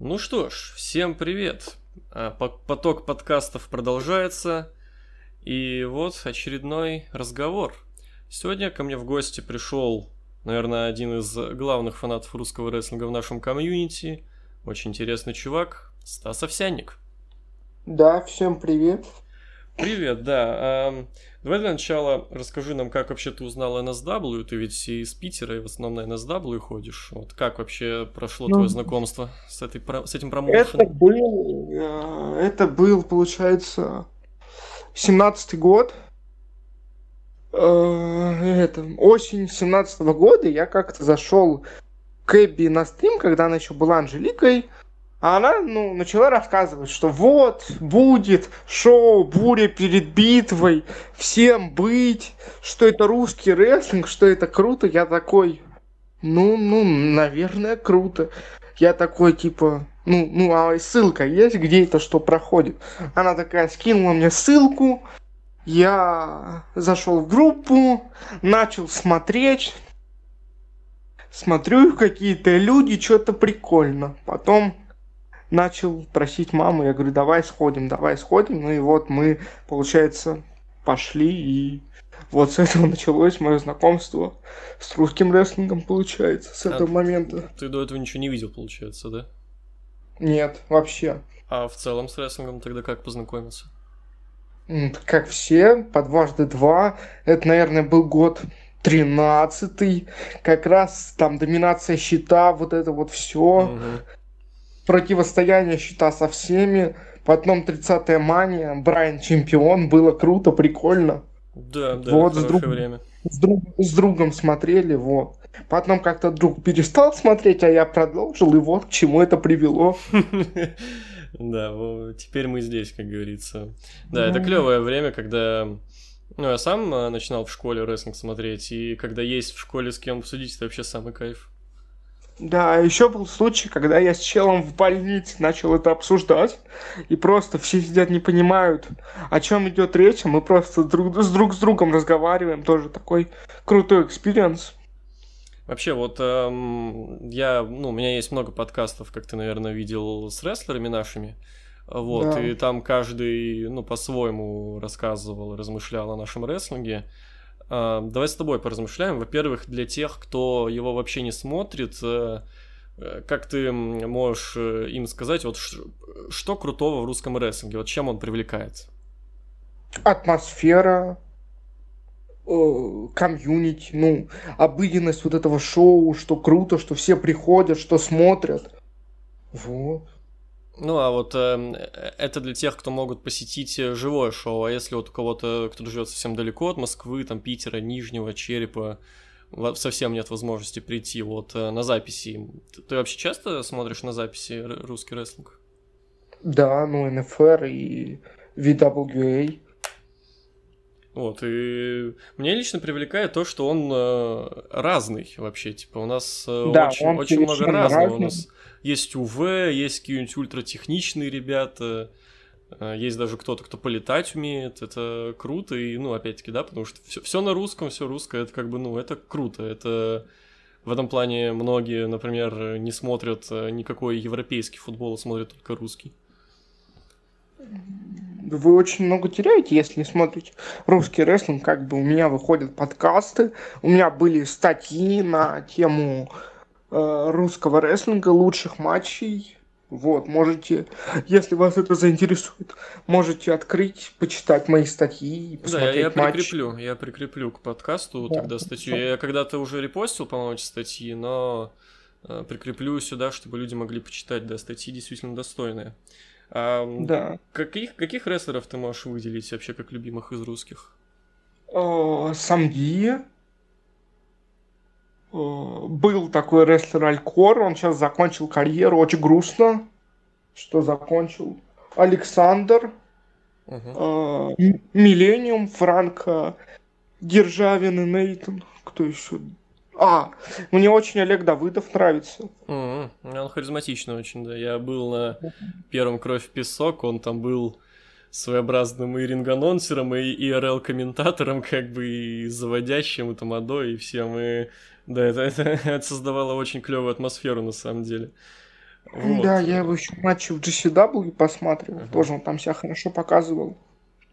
Ну что ж, всем привет. А, поток подкастов продолжается. И вот очередной разговор. Сегодня ко мне в гости пришел, наверное, один из главных фанатов русского рестлинга в нашем комьюнити. Очень интересный чувак, Стас Овсянник. Да, всем привет. Привет, да. Давай для начала расскажи нам, как вообще ты узнал NSW. Ты ведь из Питера и в основном на NSW ходишь. Вот как вообще прошло ну, твое знакомство с, этой, с этим промоушеном? Это был, э, это был, получается, 17-й год. Э, это, осень 17 -го года я как-то зашел к Эбби на стрим, когда она еще была Анжеликой. А она, ну, начала рассказывать, что вот, будет шоу «Буря перед битвой», всем быть, что это русский рестлинг, что это круто. Я такой, ну, ну, наверное, круто. Я такой, типа, ну, ну, а ссылка есть, где это что проходит? Она такая скинула мне ссылку, я зашел в группу, начал смотреть, смотрю, какие-то люди, что-то прикольно. Потом начал просить маму, я говорю, давай сходим, давай сходим. Ну и вот мы, получается, пошли, и вот с этого началось мое знакомство с русским рестлингом, получается, с а этого момента. Ты до этого ничего не видел, получается, да? Нет, вообще. А в целом с рестлингом тогда как познакомился? Как все, по дважды два. Это, наверное, был год тринадцатый. Как раз там доминация щита, вот это вот все. Угу противостояние щита со всеми, потом 30-я мания, Брайан чемпион, было круто, прикольно. Да, да, вот, с, друг... время. С, друг... с другом смотрели, вот. Потом как-то друг перестал смотреть, а я продолжил, и вот к чему это привело. Да, теперь мы здесь, как говорится. Да, это клевое время, когда ну, я сам а, начинал в школе рестлинг смотреть, и когда есть в школе с кем обсудить, это вообще самый кайф. Да, еще был случай, когда я с челом в больнице начал это обсуждать, и просто все сидят, не понимают, о чем идет речь, а мы просто друг, с друг с другом разговариваем, тоже такой крутой experience. Вообще, вот эм, я, ну, у меня есть много подкастов, как ты, наверное, видел, с рестлерами нашими. Вот, да. и там каждый, ну, по-своему рассказывал, размышлял о нашем рестлинге. А, давай с тобой поразмышляем. Во-первых, для тех, кто его вообще не смотрит, э, э, как ты можешь э, им сказать, вот что крутого в русском рестлинге, вот чем он привлекает? Атмосфера, комьюнити, ну, обыденность вот этого шоу, что круто, что все приходят, что смотрят. Вот. Ну, а вот э, это для тех, кто могут посетить э, живое шоу, а если вот у кого-то, кто живет совсем далеко от Москвы, там, Питера, Нижнего, Черепа, совсем нет возможности прийти вот э, на записи. Ты вообще часто смотришь на записи русский рестлинг? Да, ну, НФР и VWA. Вот, и мне лично привлекает то, что он э, разный вообще. Типа, у нас э, да, очень, очень много разного. Разный. У нас есть УВ, есть какие-нибудь ультратехничные ребята, э, есть даже кто-то, кто полетать умеет, это круто, и, ну, опять-таки, да, потому что все, все на русском, все русское, это как бы, ну, это круто, это в этом плане многие, например, не смотрят э, никакой европейский футбол, а смотрят только русский вы очень много теряете, если смотрите русский рестлинг. Как бы у меня выходят подкасты, у меня были статьи на тему э, русского рестлинга, лучших матчей. Вот, можете, если вас это заинтересует, можете открыть, почитать мои статьи и посмотреть Да, я, я матч. прикреплю, я прикреплю к подкасту да, тогда статью. Я когда-то уже репостил, по-моему, эти статьи, но э, прикреплю сюда, чтобы люди могли почитать, да, статьи действительно достойные. А, да. Каких, каких рестлеров ты можешь выделить вообще как любимых из русских? Самги. Был такой рестлер Алькор, он сейчас закончил карьеру, очень грустно, что закончил. Александр, угу. Миллениум, Франко, Державин и Нейтон. Кто еще? А, мне очень Олег Давыдов нравится. Mm-hmm. Он харизматичный очень, да. Я был на первом «Кровь в песок», он там был своеобразным и ринг-анонсером, и ИРЛ-комментатором, как бы, и заводящим, и тамадой, и всем, и... Да, это, это, это создавало очень клевую атмосферу, на самом деле. Вот. Да, я его еще матчи в GCW посматривал, uh-huh. тоже он там себя хорошо показывал.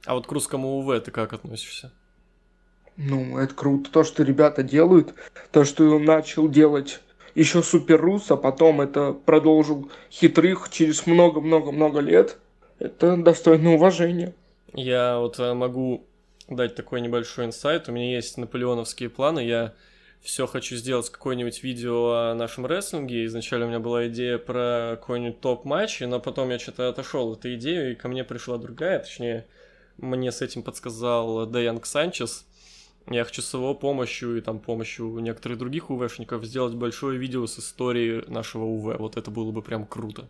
А вот к русскому УВ ты как относишься? Ну, это круто, то, что ребята делают, то, что он начал делать еще Супер Рус, а потом это продолжил хитрых через много-много-много лет, это достойно уважения. Я вот э, могу дать такой небольшой инсайт. У меня есть наполеоновские планы. Я все хочу сделать какое-нибудь видео о нашем рестлинге. Изначально у меня была идея про какой-нибудь топ-матч, но потом я что-то отошел от этой идеи, и ко мне пришла другая, точнее, мне с этим подсказал Дэянг Санчес. Я хочу с его помощью и там помощью некоторых других УВшников сделать большое видео с историей нашего УВ. Вот это было бы прям круто.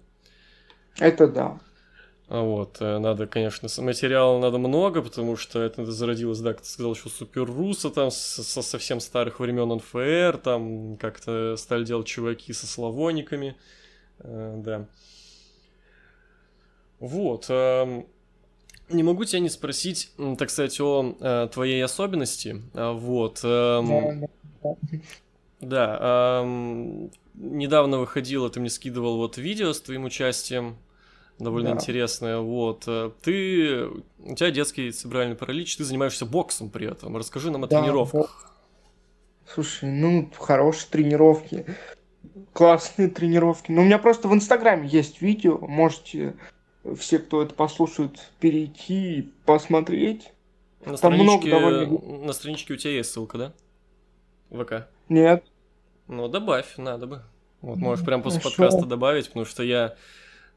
Это да. А вот, э, надо, конечно, материала надо много, потому что это зародилось, да, как ты сказал, еще Супер Руса там со, со совсем старых времен НФР, там как-то стали делать чуваки со славониками, э, да. Вот, э, не могу тебя не спросить, так сказать, о э, твоей особенности, а, вот. Э, да, э, недавно выходило, ты мне скидывал вот видео с твоим участием, довольно да. интересная. Вот. Э, ты, у тебя детский церебральный паралич, ты занимаешься боксом при этом. Расскажи нам о да, тренировках. Бок... Слушай, ну, хорошие тренировки. Классные тренировки. Ну, у меня просто в Инстаграме есть видео. Можете все, кто это послушает, перейти и посмотреть. На Там много довольно... На страничке у тебя есть ссылка, да? ВК? Нет. Ну, добавь, надо бы. Вот можешь прям после Хорошо. подкаста добавить, потому что я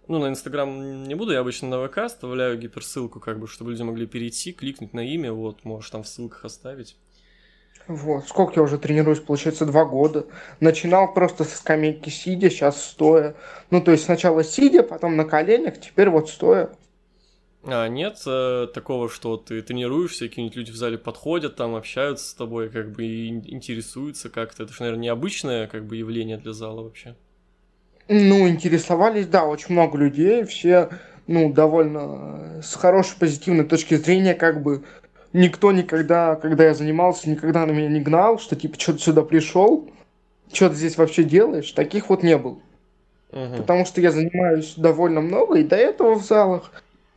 ну, на Инстаграм не буду, я обычно на ВК оставляю гиперссылку, как бы, чтобы люди могли перейти, кликнуть на имя, вот, можешь там в ссылках оставить. Вот, сколько я уже тренируюсь, получается, два года. Начинал просто со скамейки сидя, сейчас стоя. Ну, то есть сначала сидя, потом на коленях, теперь вот стоя. А нет э, такого, что ты тренируешься, какие-нибудь люди в зале подходят, там общаются с тобой, как бы и интересуются как-то. Это же, наверное, необычное как бы явление для зала вообще. Ну, интересовались, да, очень много людей, все, ну, довольно с хорошей позитивной точки зрения, как бы никто никогда, когда я занимался, никогда на меня не гнал, что типа, что ты сюда пришел, что ты здесь вообще делаешь, таких вот не было. Угу. Потому что я занимаюсь довольно много, и до этого в залах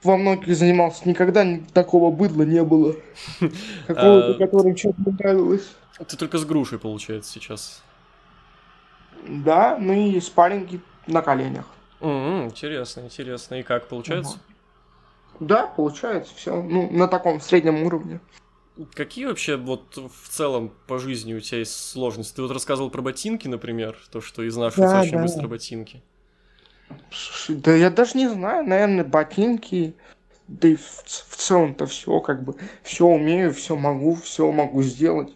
во многих занимался, никогда такого быдла не было, какого-то, а, которым что-то нравилось. Ты только с грушей, получается, сейчас. Да, ну и спарринги на коленях. Интересно, интересно. И как получается? Да, получается все. Ну, на таком среднем уровне. Какие вообще вот в целом по жизни у тебя есть сложности? Ты вот рассказывал про ботинки, например, то, что изнашиваются да, очень да. быстро ботинки. да я даже не знаю, наверное, ботинки, да и в, в целом-то все, как бы, все умею, все могу, все могу сделать.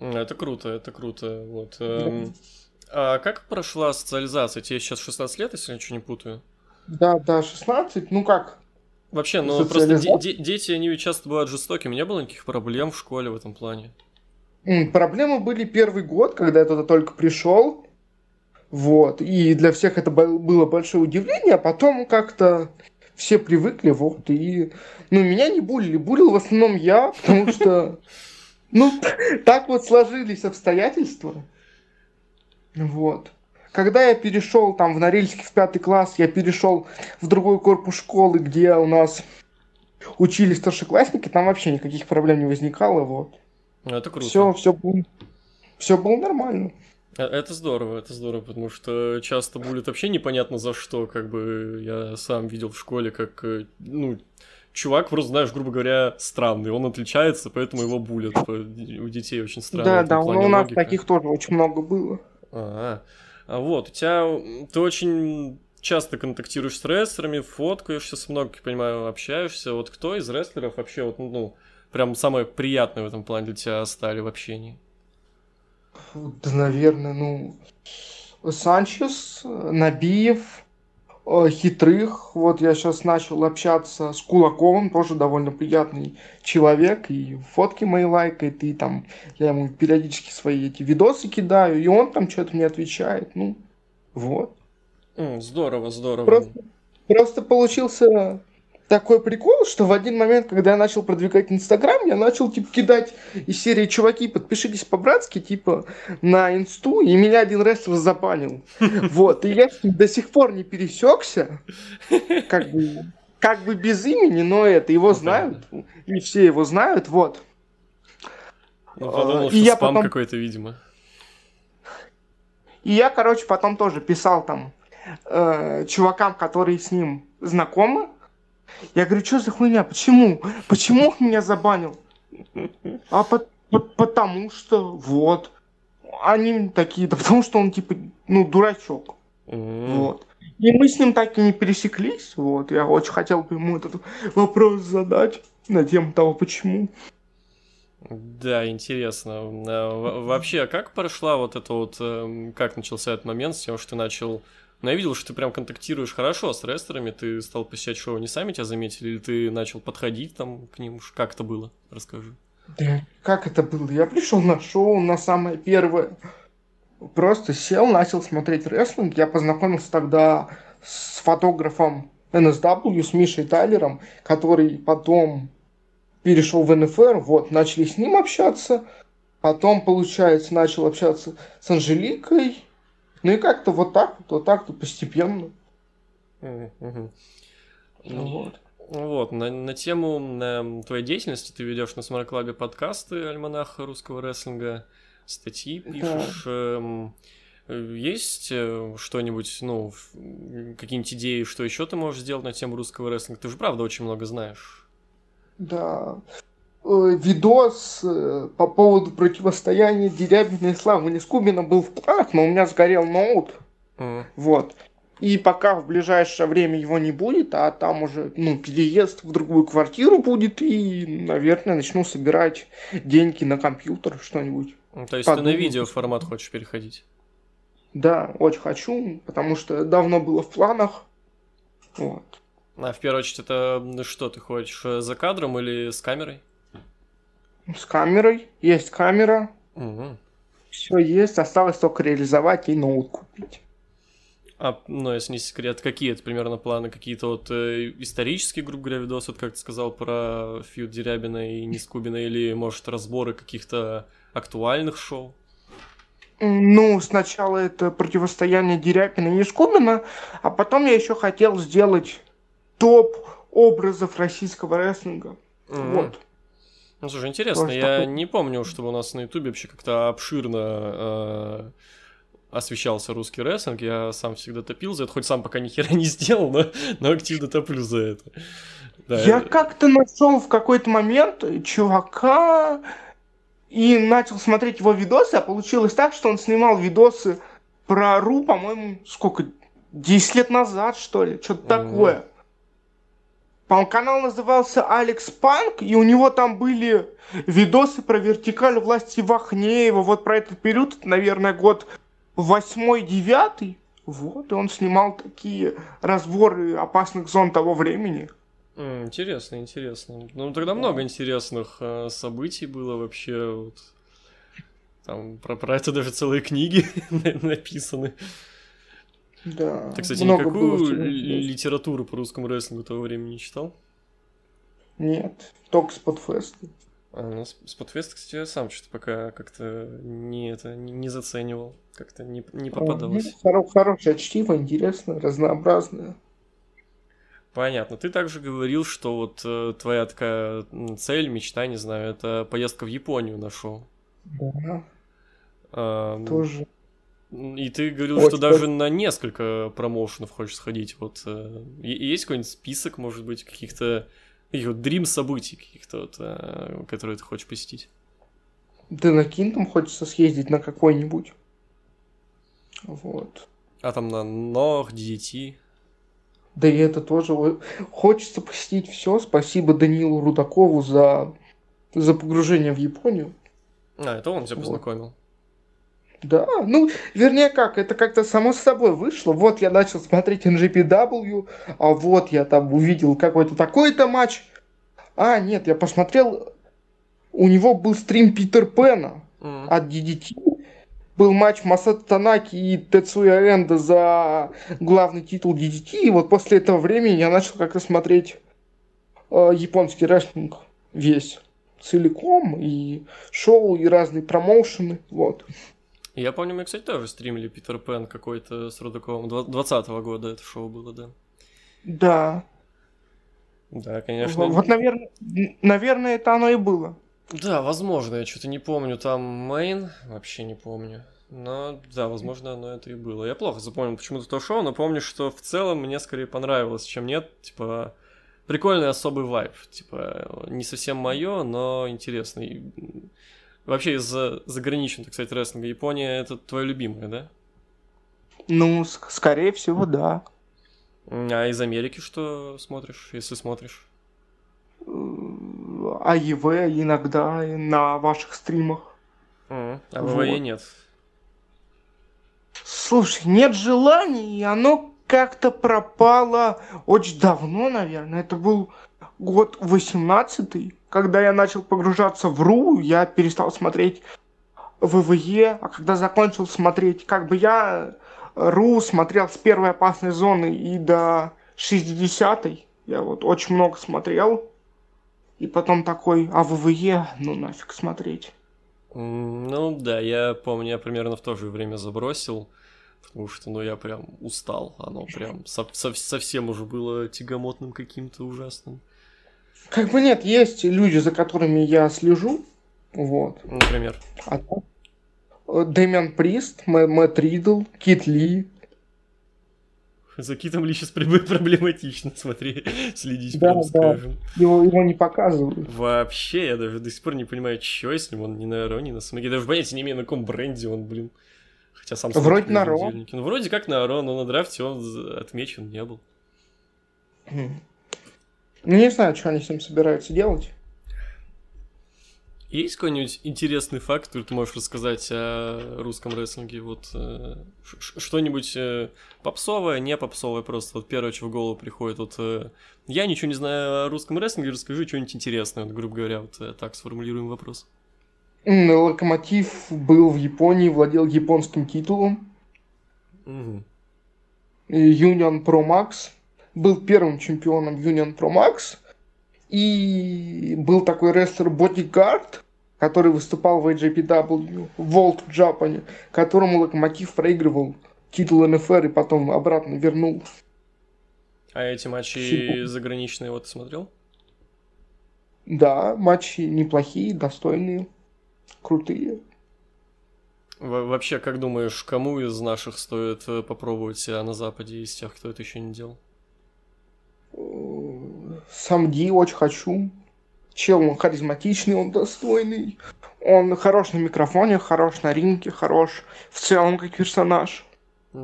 Это круто, это круто. Вот. Да. Эм, а как прошла социализация? Тебе сейчас 16 лет, если я ничего не путаю? Да, да, 16. Ну как? Вообще, ну просто де- дети, они часто бывают жестокими. Не было никаких проблем в школе в этом плане? Проблемы были первый год, когда я туда только пришел. Вот. И для всех это было большое удивление, а потом как-то все привыкли, вот, и... Ну, меня не булили, булил в основном я, потому что... Ну, так вот сложились обстоятельства. Вот. Когда я перешел там в Норильске в пятый класс, я перешел в другой корпус школы, где у нас учились старшеклассники, там вообще никаких проблем не возникало, вот. Ну, это круто. Все, все было, все было нормально. Э, это здорово, это здорово, потому что часто будет вообще непонятно за что, как бы я сам видел в школе, как, э, ну, чувак просто, знаешь, грубо говоря, странный, он отличается, поэтому его булят. У детей очень странно. Да, да, у нас логика. таких тоже очень много было. А, а вот, у тебя, ты очень часто контактируешь с рестлерами, фоткаешься с многими, понимаю, общаешься. Вот кто из рестлеров вообще, вот, ну, прям самое приятное в этом плане для тебя стали в общении? Да, наверное, ну, Санчес, Набиев, хитрых. Вот я сейчас начал общаться с Кулаковым, тоже довольно приятный человек, и фотки мои лайкает, и там я ему периодически свои эти видосы кидаю, и он там что-то мне отвечает, ну, вот. здорово, здорово. Просто, просто получился такой прикол, что в один момент, когда я начал продвигать Инстаграм, я начал, типа, кидать из серии «Чуваки, подпишитесь по-братски», типа, на Инсту, и меня один рестлер запанил. Вот, и я до сих пор не пересекся, как бы, как бы без имени, но это, его знают, и все его знают, вот. Ну, подумал, и что я спам потом... какой-то, видимо. И я, короче, потом тоже писал там э, чувакам, которые с ним знакомы, я говорю, что за хуйня? Почему? Почему он меня забанил? А по по потому что вот. Они такие, да потому что он типа, ну, дурачок. Mm-hmm. Вот. И мы с ним так и не пересеклись. Вот. Я очень хотел бы ему этот вопрос задать на тему того, почему. Да, интересно. А, вообще, как прошла вот это вот, эм, как начался этот момент с тем, что ты начал но я видел, что ты прям контактируешь хорошо с ресторами, ты стал посещать шоу, они сами тебя заметили, или ты начал подходить там к ним? Как это было? Расскажи. Да, как это было? Я пришел на шоу на самое первое. Просто сел, начал смотреть рестлинг. Я познакомился тогда с фотографом NSW, с Мишей Тайлером, который потом перешел в НФР. Вот, начали с ним общаться. Потом, получается, начал общаться с Анжеликой. Ну и как-то вот так вот, вот так-то постепенно. Угу. Вот. Вот, на, на тему на твоей деятельности ты ведешь на Смарклабе подкасты Альманаха русского рестлинга, статьи пишешь. Да. Эм, есть э, что-нибудь, ну, какие-нибудь идеи, что еще ты можешь сделать на тему русского рестлинга? Ты же правда очень много знаешь. Да. Э, видос э, по поводу противостояния Дерябина и Славы Нескубина был в планах, но у меня сгорел ноут. Mm. Вот. И пока в ближайшее время его не будет, а там уже ну, переезд в другую квартиру будет, и, наверное, начну собирать деньги на компьютер, что-нибудь. Ну, то есть Подумал. ты на видео формат хочешь переходить? Да, очень хочу, потому что давно было в планах. Вот. А в первую очередь это что ты хочешь, э, за кадром или с камерой? С камерой. Есть камера. Угу. Все есть. Осталось только реализовать и ноут купить. А, ну, если не секрет, какие это примерно планы? Какие-то вот э, исторические, грубо говоря, видосы, вот как ты сказал про фьюд Дерябина и Нискубина, или, может, разборы каких-то актуальных шоу? Ну, сначала это противостояние Дерябина и Нискубина, а потом я еще хотел сделать топ образов российского рестлинга. Mm-hmm. Вот. Ну, слушай, интересно, Может, я такой... не помню, чтобы у нас на Ютубе вообще как-то обширно э, освещался русский рестлинг. Я сам всегда топил за это, хоть сам пока ни хера не сделал, но, но активно топлю за это. Да. Я как-то нашел в какой-то момент чувака и начал смотреть его видосы, а получилось так, что он снимал видосы про Ру, по-моему, сколько, 10 лет назад, что ли, что-то mm-hmm. такое. По-моему, канал назывался Алекс Панк, и у него там были видосы про вертикаль власти Вахнеева. Вот про этот период, наверное, год восьмой-девятый. Вот, и он снимал такие разборы опасных зон того времени. Интересно, интересно. Ну, тогда много интересных э, событий было вообще. Вот. Там про, про это даже целые книги написаны. Да. Ты, кстати, много никакую литературу по русскому рестлингу того времени не читал? Нет, только Спотфест. А, ну, Спотфест, кстати, я сам что-то пока как-то не, это, не, не заценивал, как-то не, не а, попадалось. Ну, хорошее чтиво, интересное, разнообразное. Понятно. Ты также говорил, что вот э, твоя такая цель, мечта, не знаю, это поездка в Японию на шоу. Да. А, Тоже. И ты говорил, Очень что даже на несколько промоушенов хочешь сходить. Вот э, есть какой-нибудь список, может быть, каких-то каких вот дрим событий, каких-то вот, э, которые ты хочешь посетить? Да на Кинтом хочется съездить на какой-нибудь. Вот. А там на Ног, DDT? Да и это тоже. Хочется посетить все. Спасибо Данилу Рудакову за, за погружение в Японию. А, это он тебя вот. познакомил. Да, ну, вернее как, это как-то само собой вышло. Вот я начал смотреть NGPW, а вот я там увидел какой-то такой-то матч. А, нет, я посмотрел, у него был стрим Питер Пена mm. от DDT. Был матч Масата Танаки и Тецуя Энда за главный титул DDT. И вот после этого времени я начал как-то смотреть э, японский рестлинг весь целиком, и шоу, и разные промоушены, вот. Я помню, мы, кстати, тоже стримили Питер Пен какой-то с Рудаковым. 20-го года это шоу было, да. Да. Да, конечно. Вот, наверное, наверное, это оно и было. Да, возможно, я что-то не помню. Там мейн, вообще не помню. Но да, возможно, оно это и было. Я плохо запомнил почему-то то шоу, но помню, что в целом мне скорее понравилось, чем нет. Типа, прикольный особый вайб. Типа, не совсем мое, но интересный. Вообще из заграничного, так сказать, рестлинга Япония это твое любимое, да? Ну, скорее всего, да. А из Америки что смотришь, если смотришь? А ЕВ иногда на ваших стримах. А ВВЕ вот. нет. Слушай, нет желания, и оно как-то пропало очень давно, наверное. Это был год 18 когда я начал погружаться в РУ, я перестал смотреть ВВЕ, а когда закончил смотреть, как бы я РУ смотрел с первой опасной зоны и до 60-й. Я вот очень много смотрел. И потом такой, а ВВЕ, ну нафиг смотреть. Ну да, я помню, я примерно в то же время забросил, потому что, ну, я прям устал, оно прям со- со- совсем уже было тягомотным каким-то ужасным. Как бы нет, есть люди, за которыми я слежу, вот. Например? А, Дэмиан Прист, Мэтт Ридл, Кит Ли, за Китом Ли сейчас проблематично, смотри, следить, да, прям да. скажем. Его, его не показывают. Вообще, я даже до сих пор не понимаю, что с ним, он не на Ро, не на Смеке. Даже понятия не имею, на каком бренде он, блин. Хотя сам Вроде на Ро. Ну, вроде как на Ро, но на драфте он отмечен не был. Ну, не знаю, что они с ним собираются делать. Есть какой-нибудь интересный факт, который ты можешь рассказать о русском рестлинге? Вот э, что-нибудь э, попсовое, не попсовое, просто вот первое, что в голову приходит. Вот э, я ничего не знаю о русском рестлинге, расскажи что-нибудь интересное, вот, грубо говоря, вот так сформулируем вопрос. Локомотив был в Японии, владел японским титулом. Угу. Union Pro Max был первым чемпионом Union Pro Max и был такой рестлер Bodyguard, который выступал в AJPW, World Japan, которому Локомотив проигрывал титул НФР и потом обратно вернул. А эти матчи заграничные вот смотрел? Да, матчи неплохие, достойные, крутые. Во вообще, как думаешь, кому из наших стоит э, попробовать себя на Западе из тех, кто это еще не делал? Сам Ди очень хочу. Чел, он харизматичный, он достойный. Он хорош на микрофоне, хорош на ринге, хорош в целом как персонаж.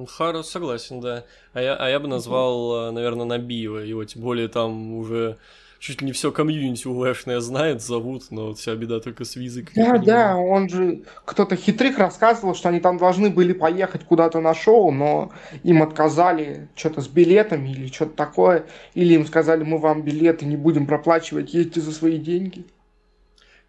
Хорош, согласен, да. А я, а я бы назвал, э, наверное, Набиева. Его тем более там уже чуть ли не все комьюнити УВшное знает, зовут, но вот вся беда только с визой. Да, да, он же, кто-то хитрых рассказывал, что они там должны были поехать куда-то на шоу, но им отказали что-то с билетами или что-то такое, или им сказали, мы вам билеты не будем проплачивать, едьте за свои деньги.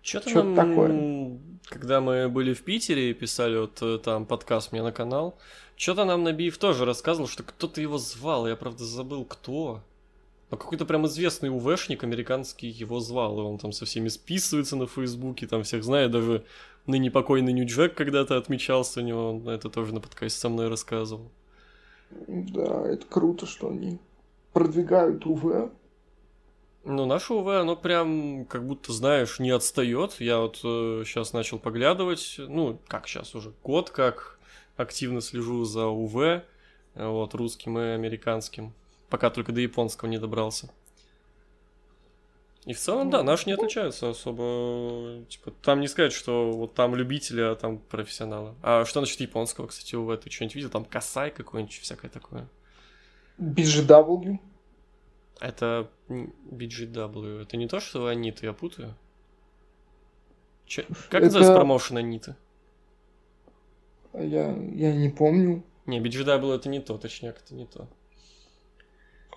Что-то, что нам... такое. Когда мы были в Питере и писали вот э, там подкаст мне на канал, что-то нам Набиев тоже рассказывал, что кто-то его звал, я правда забыл кто. Но какой-то прям известный УВшник американский его звал, и он там со всеми списывается на Фейсбуке, там всех знает, даже ныне покойный Нью Джек когда-то отмечался у него, он это тоже на подкасте со мной рассказывал. Да, это круто, что они продвигают УВ. Ну, наше УВ, оно прям, как будто, знаешь, не отстает. Я вот э, сейчас начал поглядывать, ну, как сейчас уже, год как активно слежу за УВ, э, вот, русским и американским пока только до японского не добрался. И в целом, да, наши не отличаются особо. Типа, там не сказать, что вот там любители, а там профессионалы. А что насчет японского, кстати, у ты что-нибудь видел? Там косай какой-нибудь, всякое такое. BGW. Это BGW. Это не то, что Анита, я путаю. Че... Как это... называется промоушен Аниты? Я, я не помню. Не, BGW это не то, точнее, это не то.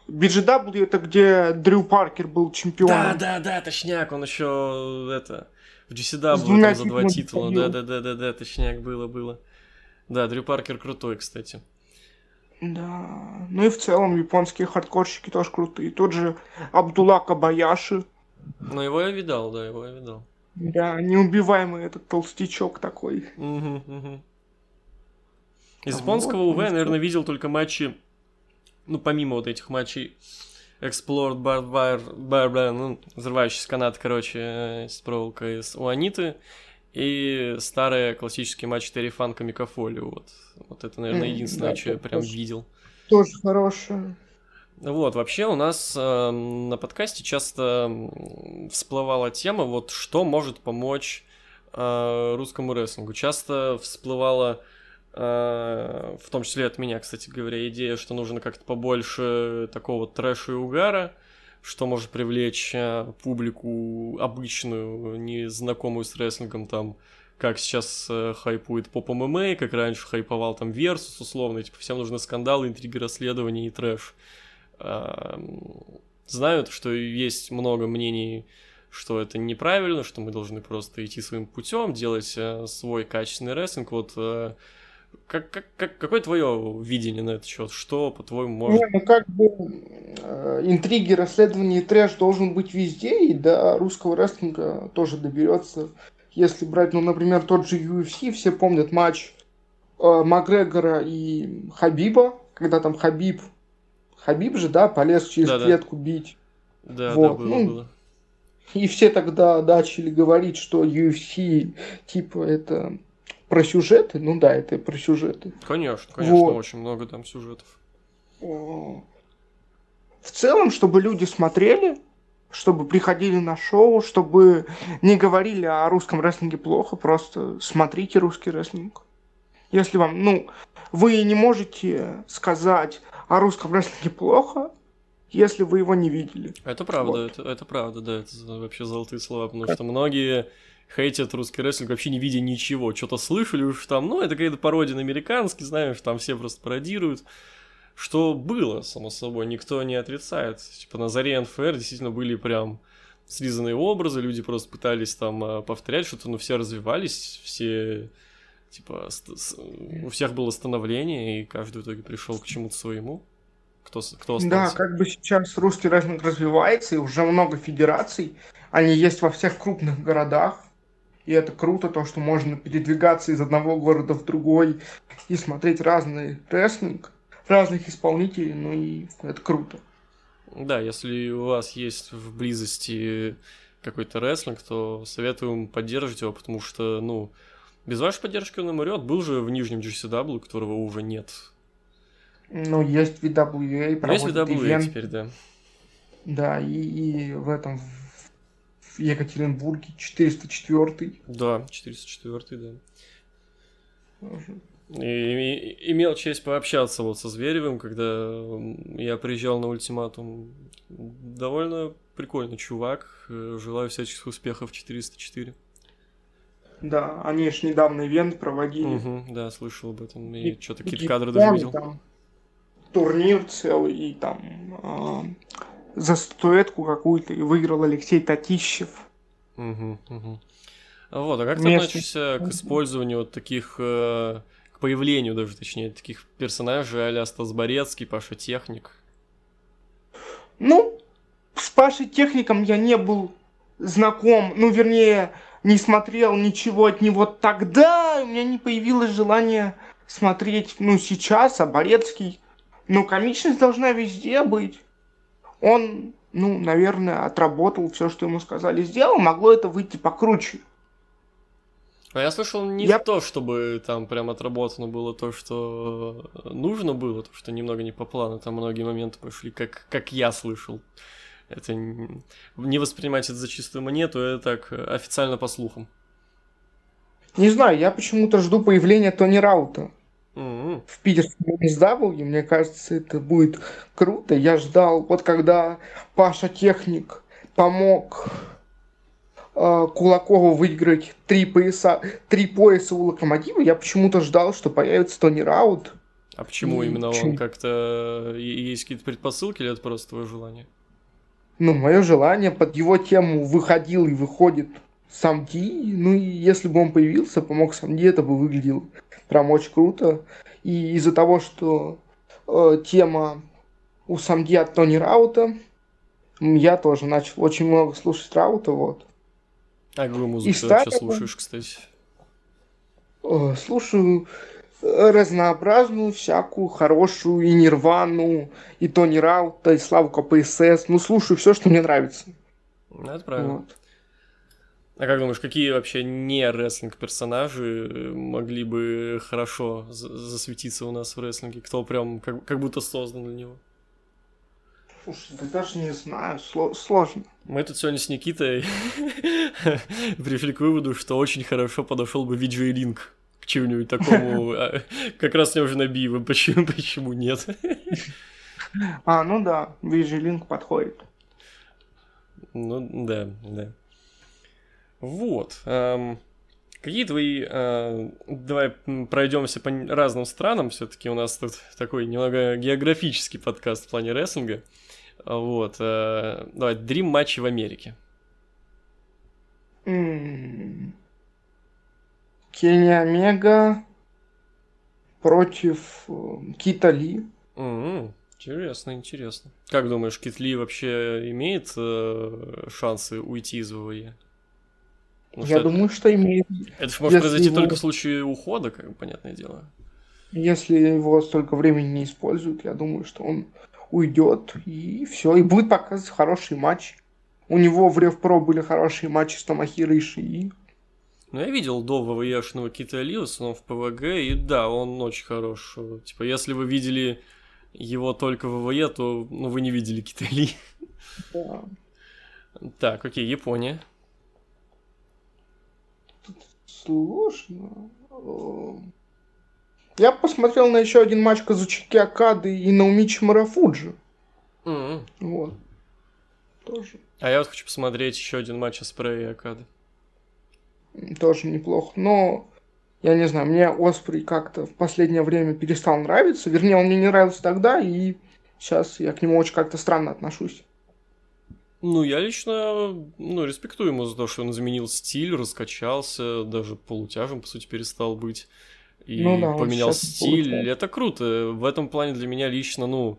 BGW это где Дрю Паркер был чемпионом. Да, да, да, точняк, он еще это в GCW там за два титула. Да, да, да, да, да, точняк было, было. Да, Дрю Паркер крутой, кстати. Да. Ну и в целом японские хардкорщики тоже крутые. Тот же Абдулла Кабаяши. Ну его я видал, да, его я видал. Да, неубиваемый этот толстячок такой. Угу, угу. Из японского УВ, наверное, видел только матчи, ну, помимо вот этих матчей Explored Barbed Wire, ну, взрывающийся канат, короче, э, с проволокой с Уаниты, и старые классические матчи Террифанка Микафоли, вот. Вот это, наверное, единственное, да, что я прям тоже, видел. Тоже хорошее. Вот, вообще у нас э, на подкасте часто всплывала тема, вот что может помочь э, русскому рестлингу. Часто всплывала, в том числе от меня, кстати говоря, идея, что нужно как-то побольше такого трэша и угара, что может привлечь э, публику обычную, незнакомую с рестлингом, там, как сейчас э, хайпует поп ММА, как раньше хайповал там Versus, условно, типа, всем нужны скандалы, интриги, расследования и трэш. Э, знают, что есть много мнений, что это неправильно, что мы должны просто идти своим путем, делать э, свой качественный рестлинг. Вот э, как, как, как, какое твое видение на этот счет? Что, по-твоему, может... Не, ну, как бы э, интриги, расследования и трэш должен быть везде, и до русского рестлинга тоже доберется. Если брать, ну, например, тот же UFC, все помнят матч э, Макгрегора и Хабиба, когда там Хабиб, Хабиб же, да, полез через да, клетку да. бить. Да, вот. да, было, ну, было. И все тогда начали говорить, что UFC, типа, это про сюжеты? Ну да, это про сюжеты. Конечно, конечно, вот. очень много там сюжетов. В целом, чтобы люди смотрели, чтобы приходили на шоу, чтобы не говорили о русском рестлинге плохо, просто смотрите русский рестлинг. Если вам, ну, вы не можете сказать о русском рестлинге плохо, если вы его не видели. Это правда, вот. это, это правда, да, это вообще золотые слова, потому что многие хейтят русский рестлинг, вообще не видя ничего. Что-то слышали уж там, ну, это какая-то пародия на американский, знаешь, там все просто пародируют. Что было, само собой, никто не отрицает. Типа на заре НФР действительно были прям слизанные образы, люди просто пытались там а, повторять что-то, но все развивались, все типа у всех было становление, и каждый в итоге пришел к чему-то своему. Кто, кто остался? Да, как бы сейчас русский рестлинг развивается, и уже много федераций. Они есть во всех крупных городах. И это круто, то, что можно передвигаться из одного города в другой и смотреть разный рестлинг, разных исполнителей, ну и это круто. Да, если у вас есть в близости какой-то рестлинг, то советуем поддерживать его, потому что, ну, без вашей поддержки он умрет. Был же в нижнем GCW, которого уже нет. Ну, есть VWA, проводит Есть VWA ивент. теперь, да. Да, и, и в этом, в Екатеринбурге 404. Да, 404, да. И, и, имел честь пообщаться вот со Зверевым, когда я приезжал на ультиматум. Довольно прикольный чувак. Желаю всяческих успехов 404. Да, они же недавно ивент проводили. Угу, да, слышал об этом. И, и что-то какие-то кадры даже видел. Там турнир целый, и там э, за статуэтку какую-то и выиграл Алексей Татищев. Угу, угу. Вот, а как ты относишься к использованию вот таких, э, к появлению даже, точнее, таких персонажей а-ля Стас Борецкий, Паша Техник? Ну, с Пашей Техником я не был знаком, ну, вернее, не смотрел ничего от него тогда, у меня не появилось желания смотреть, ну, сейчас, а Борецкий, ну, комичность должна везде быть он, ну, наверное, отработал все, что ему сказали, сделал, могло это выйти покруче. А я слышал не я... то, чтобы там прям отработано было то, что нужно было, то, что немного не по плану, там многие моменты пошли, как, как я слышал. Это не воспринимать это за чистую монету, это так официально по слухам. Не знаю, я почему-то жду появления Тони Раута mm-hmm. в питерском SW. Мне кажется, это будет круто. Я ждал, вот когда Паша Техник помог э, Кулакову выиграть три пояса, три пояса у Локомотива, я почему-то ждал, что появится Тони Раут. А почему и именно почему? он как-то... Есть какие-то предпосылки или это просто твое желание? Ну, мое желание под его тему выходил и выходит Самди. Ну, и если бы он появился, помог Самди, это бы выглядело прям очень круто. И из-за того, что э, тема у Самди от Тони Раута. Я тоже начал очень много слушать Раута, вот. А какую музыку ты вообще слушаешь, кстати? Э, слушаю разнообразную, всякую, хорошую, и Нирвану, и Тони Раута, и Славу КПСС. Ну, слушаю все, что мне нравится. Ну, это правильно. Вот. А как думаешь, какие вообще не рестлинг персонажи могли бы хорошо засветиться у нас в рестлинге? Кто прям как, как будто создан для него? Слушай, да даже не знаю, сложно. Мы тут сегодня с Никитой пришли к выводу, что очень хорошо подошел бы Виджей Линк к чему-нибудь такому, а, как раз мне уже набиво, почему, почему нет? А, ну да, Виджей Линк подходит. Ну да, да. Вот. Эм, какие твои... Э, давай пройдемся по разным странам. Все-таки у нас тут такой немного географический подкаст в плане рестлинга. Вот. Э, давай, дрим матчи в Америке. Кения Омега против э, Кита Ли. Интересно, интересно. Как думаешь, Кит Ли вообще имеет э, шансы уйти из ВВЕ? Потому Я думаю, что имеет. Это может произойти его... только в случае ухода, как бы, понятное дело. Если его столько времени не используют, я думаю, что он уйдет, и все, и будет показывать хороший матч. У него в Ревпро были хорошие матчи с Тамахирой и Шии. Ну, я видел до ВВЕшного Кита Элиуса, но в ПВГ, и да, он очень хорош. Типа, если вы видели его только в ВВЕ, то ну, вы не видели Кита Ли. Да. Так, окей, Япония. Сложно. Я посмотрел на еще один матч Казучики Акады и Наумичи Марафуджи. Mm-hmm. Вот. Тоже. А я вот хочу посмотреть еще один матч Аспрея и Акады. Тоже неплохо. Но я не знаю, мне Оспрей как-то в последнее время перестал нравиться. Вернее, он мне не нравился тогда, и сейчас я к нему очень как-то странно отношусь. Ну, я лично, ну, респектую ему за то, что он изменил стиль, раскачался, даже полутяжем, по сути, перестал быть и ну, да, поменял стиль. Будет, Это круто. В этом плане для меня лично, ну,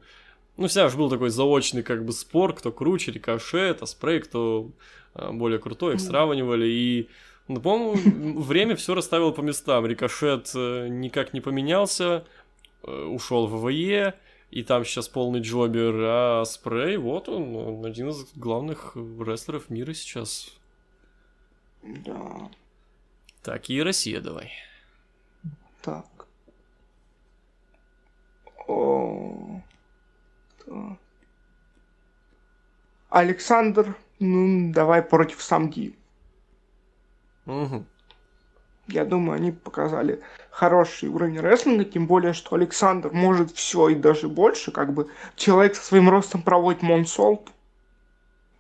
ну, всегда же был такой заочный как бы спор, кто круче, Рикошет, Аспрей, кто а, более крутой, их сравнивали, и ну, по-моему, время все расставило по местам. Рикошет э, никак не поменялся, э, ушел в ВВЕ, и там сейчас полный джобер, а Спрей, вот он, он один из главных рестлеров мира сейчас. Да. Так, и Россия давай. Так. О, так. Александр, ну, давай против Самди. Угу. Я думаю, они показали хороший уровень рестлинга, тем более, что Александр может все и даже больше, как бы человек со своим ростом проводит Монсолт.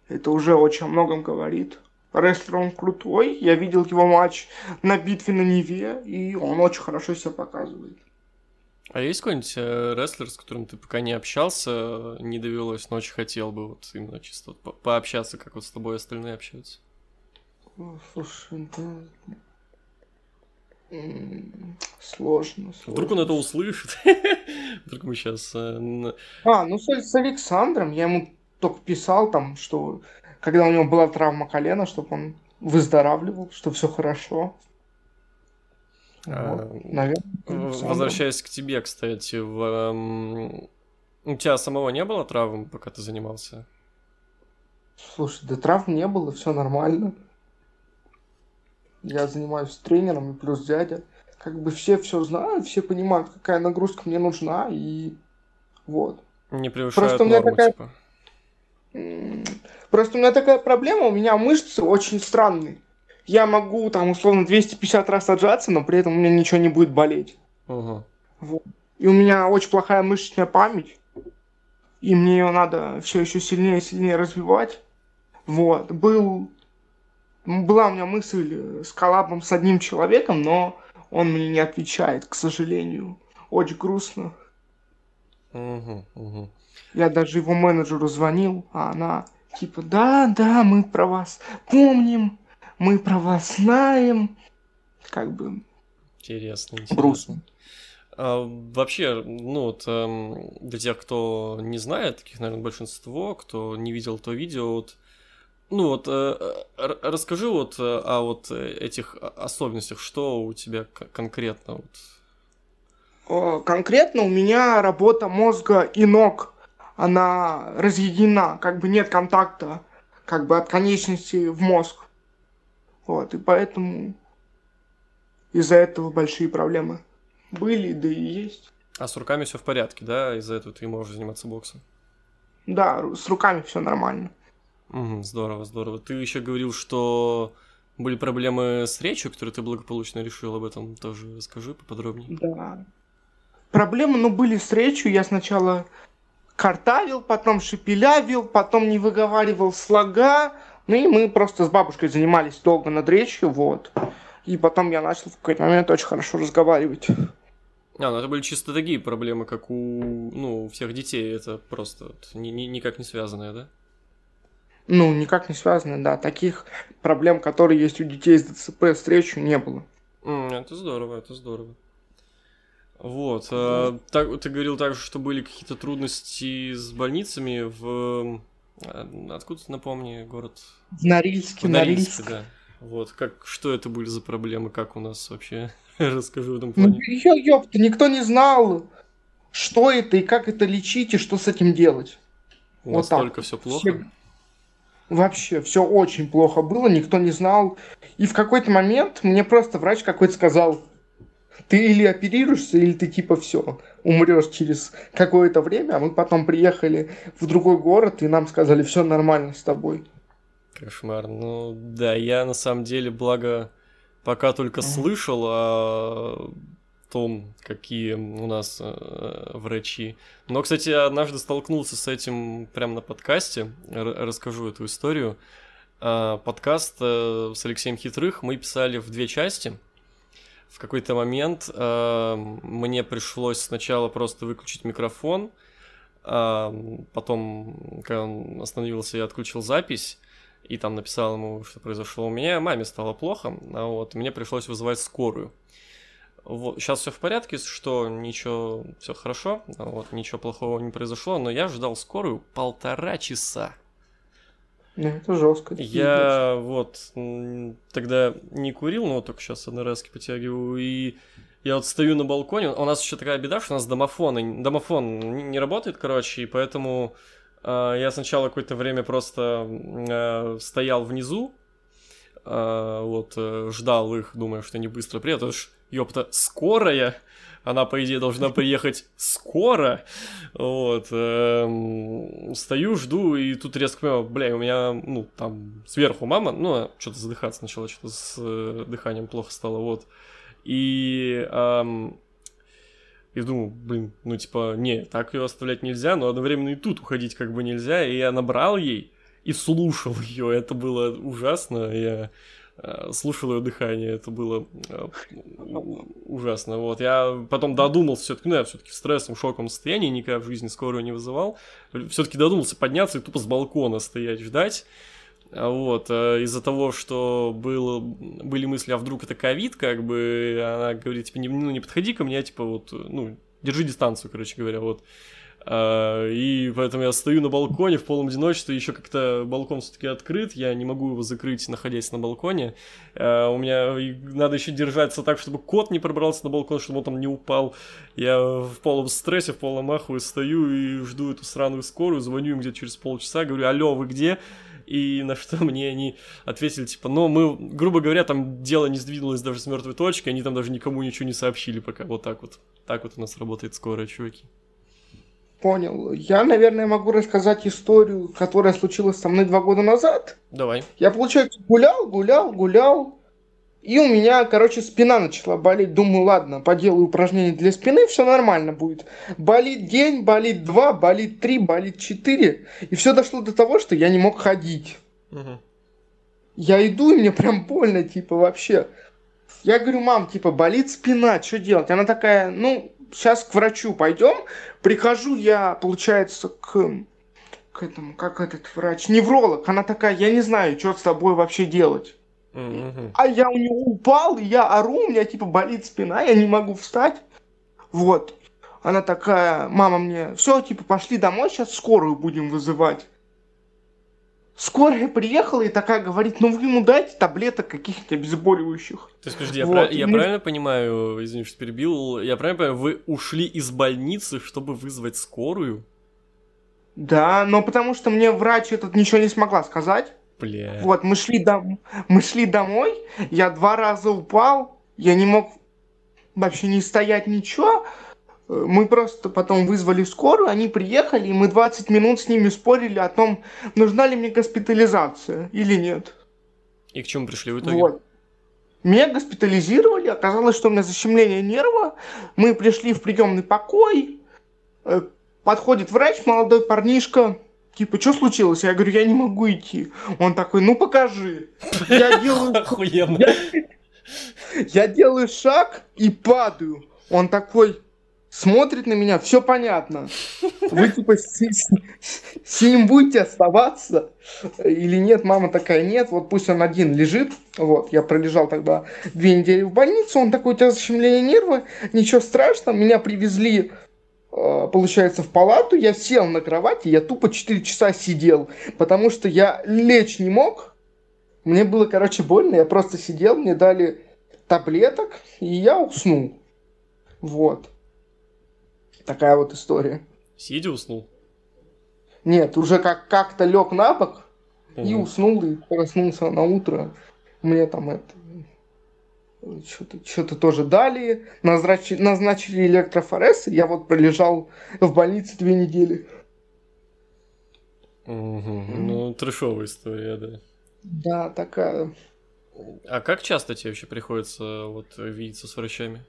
Это уже очень о многом говорит. Рестлер он крутой. Я видел его матч на битве на Неве, и он очень хорошо себя показывает. А есть какой-нибудь э, рестлер, с которым ты пока не общался, не довелось, но очень хотел бы вот именно чисто по пообщаться, как вот с тобой остальные общаются? Слушай, да... Сложно, сложно. Вдруг он это услышит? Вдруг мы сейчас... Э, а, ну с, с Александром я ему только писал там, что когда у него была травма колена, чтобы он выздоравливал, что все хорошо. А, вот, наверное. Возвращаясь к тебе, кстати, в, эм, у тебя самого не было травм, пока ты занимался? Слушай, да травм не было, все нормально. Я занимаюсь тренером и плюс дядя. Как бы все все знают, все понимают, какая нагрузка мне нужна, и вот. Не превышает Просто норму, такая... типа. Просто у меня такая проблема, у меня мышцы очень странные. Я могу там условно 250 раз отжаться, но при этом у меня ничего не будет болеть. Угу. Вот. И у меня очень плохая мышечная память. И мне ее надо все еще сильнее и сильнее развивать. Вот. Был... Была у меня мысль с коллабом с одним человеком, но он мне не отвечает, к сожалению. Очень грустно. Угу, угу. Я даже его менеджеру звонил, а она Типа, да, да, мы про вас помним, мы про вас знаем. Как бы... Интересно, интересно. Грустно. А, вообще, ну вот эм, для тех, кто не знает, таких, наверное, большинство, кто не видел то видео, вот, ну вот э, расскажи вот э, о вот этих особенностях, что у тебя конкретно вот. Конкретно у меня работа мозга и ног, она разъединена, как бы нет контакта, как бы от конечности в мозг. Вот, и поэтому из-за этого большие проблемы были, да и есть. А с руками все в порядке, да? Из-за этого ты можешь заниматься боксом? Да, с руками все нормально. Угу, здорово, здорово. Ты еще говорил, что были проблемы с речью, которые ты благополучно решил. Об этом тоже расскажи поподробнее. Да. Проблемы, ну, были с речью. Я сначала картавил, потом шепелявил, потом не выговаривал слога. Ну и мы просто с бабушкой занимались долго над речью, вот. И потом я начал в какой-то момент очень хорошо разговаривать. А, ну это были чисто такие проблемы, как у, ну, у всех детей, это просто ни, ни, никак не связанное, да? Ну, никак не связанное, да. Таких проблем, которые есть у детей с ДЦП, речью не было. Mm, это здорово, это здорово. Вот. А, так, ты говорил также, что были какие-то трудности с больницами в... А, откуда, напомни, город? В Норильске, в Норильске, Норильск. да. Вот, как, что это были за проблемы, как у нас вообще? Расскажи в этом плане. Ну, ёпта, никто не знал, что это и как это лечить, и что с этим делать. У вот только все плохо? Все... Вообще, все очень плохо было, никто не знал. И в какой-то момент мне просто врач какой-то сказал, ты или оперируешься, или ты типа все, умрешь через какое-то время, а мы потом приехали в другой город, и нам сказали, все нормально с тобой. Кошмар. Ну да, я на самом деле, благо, пока только слышал о том, какие у нас э, врачи. Но, кстати, однажды столкнулся с этим прямо на подкасте. Р- расскажу эту историю. Э, подкаст э, с Алексеем Хитрых мы писали в две части. В какой-то момент э, мне пришлось сначала просто выключить микрофон, э, потом, когда он остановился, я отключил запись и там написал ему, что произошло у меня. Маме стало плохо, а вот мне пришлось вызывать скорую. Вот, сейчас все в порядке, что ничего, все хорошо, а вот, ничего плохого не произошло, но я ждал скорую полтора часа. Ну, это жестко. Я вот тогда не курил, но только сейчас одноразки потягиваю, и я вот стою на балконе, у нас еще такая беда, что у нас домофон, домофон не работает, короче, и поэтому а, я сначала какое-то время просто а, стоял внизу, а, вот, э, ждал их, думаю, что они быстро приедут, потому что, ёпта, скорая, она, по идее, должна приехать скоро, вот, эм, стою, жду, и тут резко понимаю, бля, у меня, ну, там, сверху мама, ну, что-то задыхаться начала, что-то с э, дыханием плохо стало, вот, и эм, и думаю, блин, ну типа, не, так ее оставлять нельзя, но одновременно и тут уходить как бы нельзя. И я набрал ей и слушал ее. Это было ужасно. Я слушал ее дыхание, это было э, ужасно. Вот я потом додумался, все-таки, ну я все-таки в стрессовом, шоковом состоянии, никогда в жизни скорую не вызывал. Все-таки додумался подняться и тупо с балкона стоять, ждать. А вот, э, из-за того, что было, были мысли, а вдруг это ковид, как бы, она говорит, типа, не, ну, не подходи ко мне, типа, вот, ну, держи дистанцию, короче говоря, вот. А, и поэтому я стою на балконе в полном одиночестве, еще как-то балкон все-таки открыт, я не могу его закрыть, находясь на балконе. А, у меня надо еще держаться так, чтобы кот не пробрался на балкон, чтобы он там не упал. Я в полном стрессе, в полном ахуе стою и жду эту сраную скорую, звоню им где-то через полчаса, говорю, алло, вы где? и на что мне они ответили, типа, ну, мы, грубо говоря, там дело не сдвинулось даже с мертвой точки, они там даже никому ничего не сообщили пока, вот так вот. Так вот у нас работает скорая, чуваки. Понял. Я, наверное, могу рассказать историю, которая случилась со мной два года назад. Давай. Я, получается, гулял, гулял, гулял, и у меня, короче, спина начала болеть. Думаю, ладно, поделаю упражнения для спины, все нормально будет. Болит день, болит два, болит три, болит четыре. И все дошло до того, что я не мог ходить. Угу. Я иду, и мне прям больно, типа, вообще. Я говорю, мам, типа, болит спина, что делать? Она такая, ну, сейчас к врачу пойдем. Прихожу я, получается, к, к этому, как этот врач, невролог. Она такая, я не знаю, что с тобой вообще делать. А я у него упал, я ору, у меня типа болит спина, я не могу встать. Вот. Она такая, мама мне, все, типа, пошли домой, сейчас скорую будем вызывать. Скорая приехала и такая говорит, ну вы ему дайте таблеток каких-нибудь обезболивающих. То есть, подожди, вот. я, я мы... правильно понимаю, извини, что перебил, я правильно понимаю, вы ушли из больницы, чтобы вызвать скорую? Да, но потому что мне врач этот ничего не смогла сказать. Бля. Вот, мы шли, дом... мы шли домой, я два раза упал, я не мог вообще не стоять ничего, мы просто потом вызвали скорую, они приехали, и мы 20 минут с ними спорили о том, нужна ли мне госпитализация или нет. И к чему пришли в итоге? Вот. Меня госпитализировали, оказалось, что у меня защемление нерва. Мы пришли в приемный покой. Э, подходит врач, молодой парнишка. Типа, что случилось? Я говорю, я не могу идти. Он такой, ну покажи. Я делаю... Я делаю шаг и падаю. Он такой, смотрит на меня, все понятно. Вы типа с, с, с ним будете оставаться или нет? Мама такая, нет, вот пусть он один лежит. Вот, я пролежал тогда две недели в больнице, он такой, у тебя защемление нерва, ничего страшного, меня привезли э, получается, в палату, я сел на кровати, я тупо 4 часа сидел, потому что я лечь не мог, мне было, короче, больно, я просто сидел, мне дали таблеток, и я уснул. Вот. Такая вот история. Сидя уснул? Нет, уже как- как-то лег на бок угу. и уснул, и проснулся на утро. Мне там это что-то, что-то тоже дали, назначили, назначили электрофорез, я вот пролежал в больнице две недели. Угу. Ну, трешовая история, да. Да, такая. А как часто тебе вообще приходится вот видеться с врачами?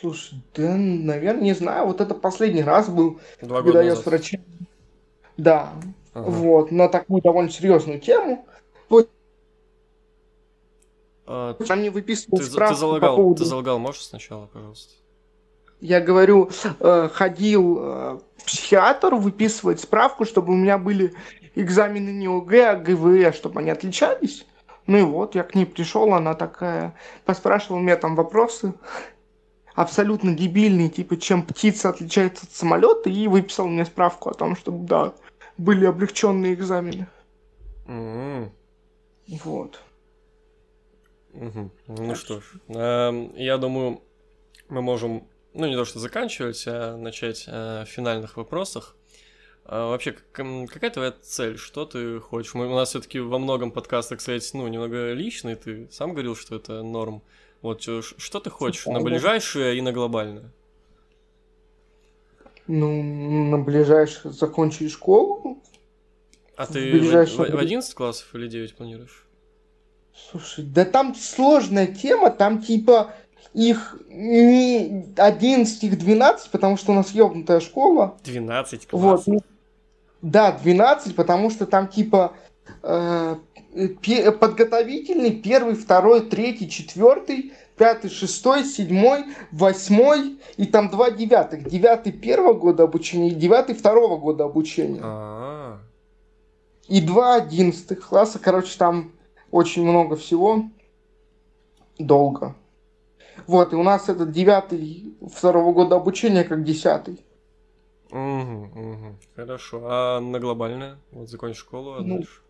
Слушай, да, наверное, не знаю. Вот это последний раз был, Два когда я назад. с врачом. Да. Ага. Вот, на такую довольно серьезную тему. Вот. А, Нам не выписывал ты, справку ты залагал, по поводу... Ты залагал, можешь сначала, пожалуйста? Я говорю, э, ходил э, психиатр выписывать справку, чтобы у меня были экзамены не ОГЭ, а ГВЭ, чтобы они отличались. Ну и вот, я к ней пришел, она такая, поспрашивала меня там вопросы абсолютно дебильный, типа, чем птица отличается от самолета, и выписал мне справку о том, что, да, были облегченные экзамены. Mm-hmm. Вот. Угу. Ну что ж, э, я думаю, мы можем, ну не то что заканчивать, а начать э, в финальных вопросах. А вообще, какая твоя цель? Что ты хочешь? Мы, у нас все-таки во многом подкастах, кстати, ну, немного личный, ты сам говорил, что это норм. Вот что ты хочешь на ближайшее и на глобальное? Ну, на ближайшее закончить школу. А ты ближайшее... в, в 11 классов или 9 планируешь? Слушай, да там сложная тема, там типа их не 11, их 12, потому что у нас ёбнутая школа. 12 классов? Вот. Да, 12, потому что там типа подготовительный, первый, второй, третий, четвертый, пятый, шестой, седьмой, восьмой и там два девятых. Девятый первого года обучения и девятый второго года обучения. А-а-а. И два одиннадцатых класса. Короче, там очень много всего. Долго. Вот, и у нас этот девятый второго года обучения как десятый. Угу, угу. Хорошо. А на глобальное? Вот закончишь школу, а ну, дальше?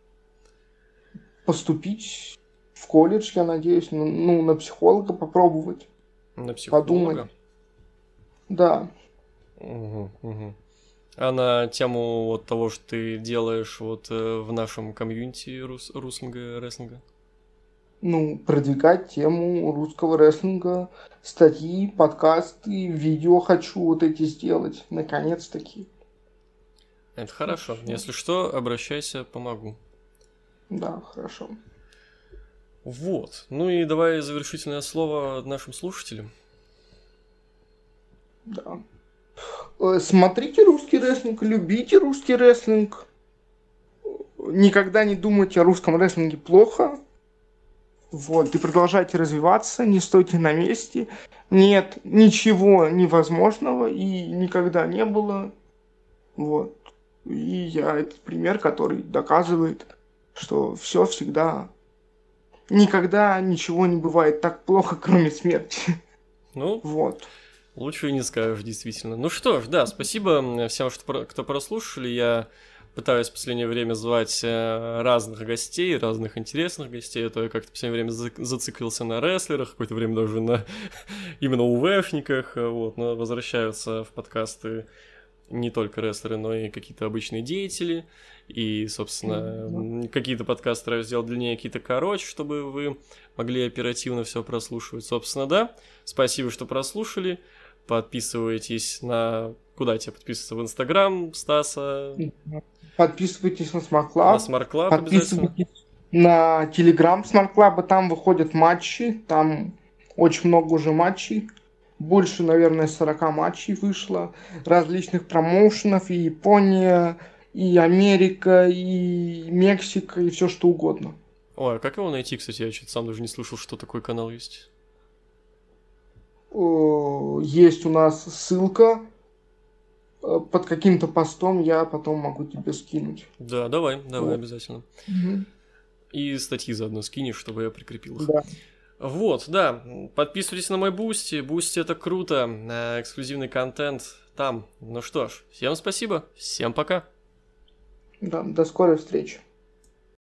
Поступить в колледж, я надеюсь, ну, ну на психолога попробовать. На психолога? Подумать. Да. Угу, угу. А на тему вот того, что ты делаешь вот э, в нашем комьюнити рус русского рестлинга? Ну, продвигать тему русского рестлинга, статьи, подкасты, видео хочу вот эти сделать, наконец-таки. Это хорошо. Если что, обращайся, помогу. Да, хорошо. Вот. Ну и давай завершительное слово нашим слушателям. Да. Э, смотрите русский рестлинг, любите русский рестлинг. Никогда не думайте о русском рестлинге плохо. Вот, и продолжайте развиваться, не стойте на месте. Нет ничего невозможного и никогда не было. Вот. И я этот пример, который доказывает, что все всегда... Никогда ничего не бывает так плохо, кроме смерти. Ну, вот. Лучше и не скажешь, действительно. Ну что ж, да, спасибо всем, что, кто прослушали. Я пытаюсь в последнее время звать э, разных гостей, разных интересных гостей, а то я как-то в последнее время зациклился на рестлерах, какое-то время даже на именно УВФниках, вот, но возвращаются в подкасты не только рестлеры, но и какие-то обычные деятели. И, собственно, mm-hmm. какие-то подкасты стараюсь сделать длиннее, какие-то короче, чтобы вы могли оперативно все прослушивать. Собственно, да. Спасибо, что прослушали. Подписывайтесь на... Куда тебе подписываться? В Инстаграм Стаса? Подписывайтесь на Smart Club. На Smart Club Подписывайтесь на Telegram Smart Club. Там выходят матчи. Там очень много уже матчей больше, наверное, 40 матчей вышло, различных промоушенов, и Япония, и Америка, и Мексика, и все что угодно. Ой, а как его найти, кстати? Я что-то сам даже не слышал, что такой канал есть. Есть у нас ссылка э, под каким-то постом, я потом могу тебе скинуть. Да, давай, давай, вот. обязательно. Угу. И статьи заодно скинешь, чтобы я прикрепил их. Да. Вот, да, подписывайтесь на мой Boosty, Boosty это круто, э, эксклюзивный контент там. Ну что ж, всем спасибо, всем пока. Да, до скорой встречи.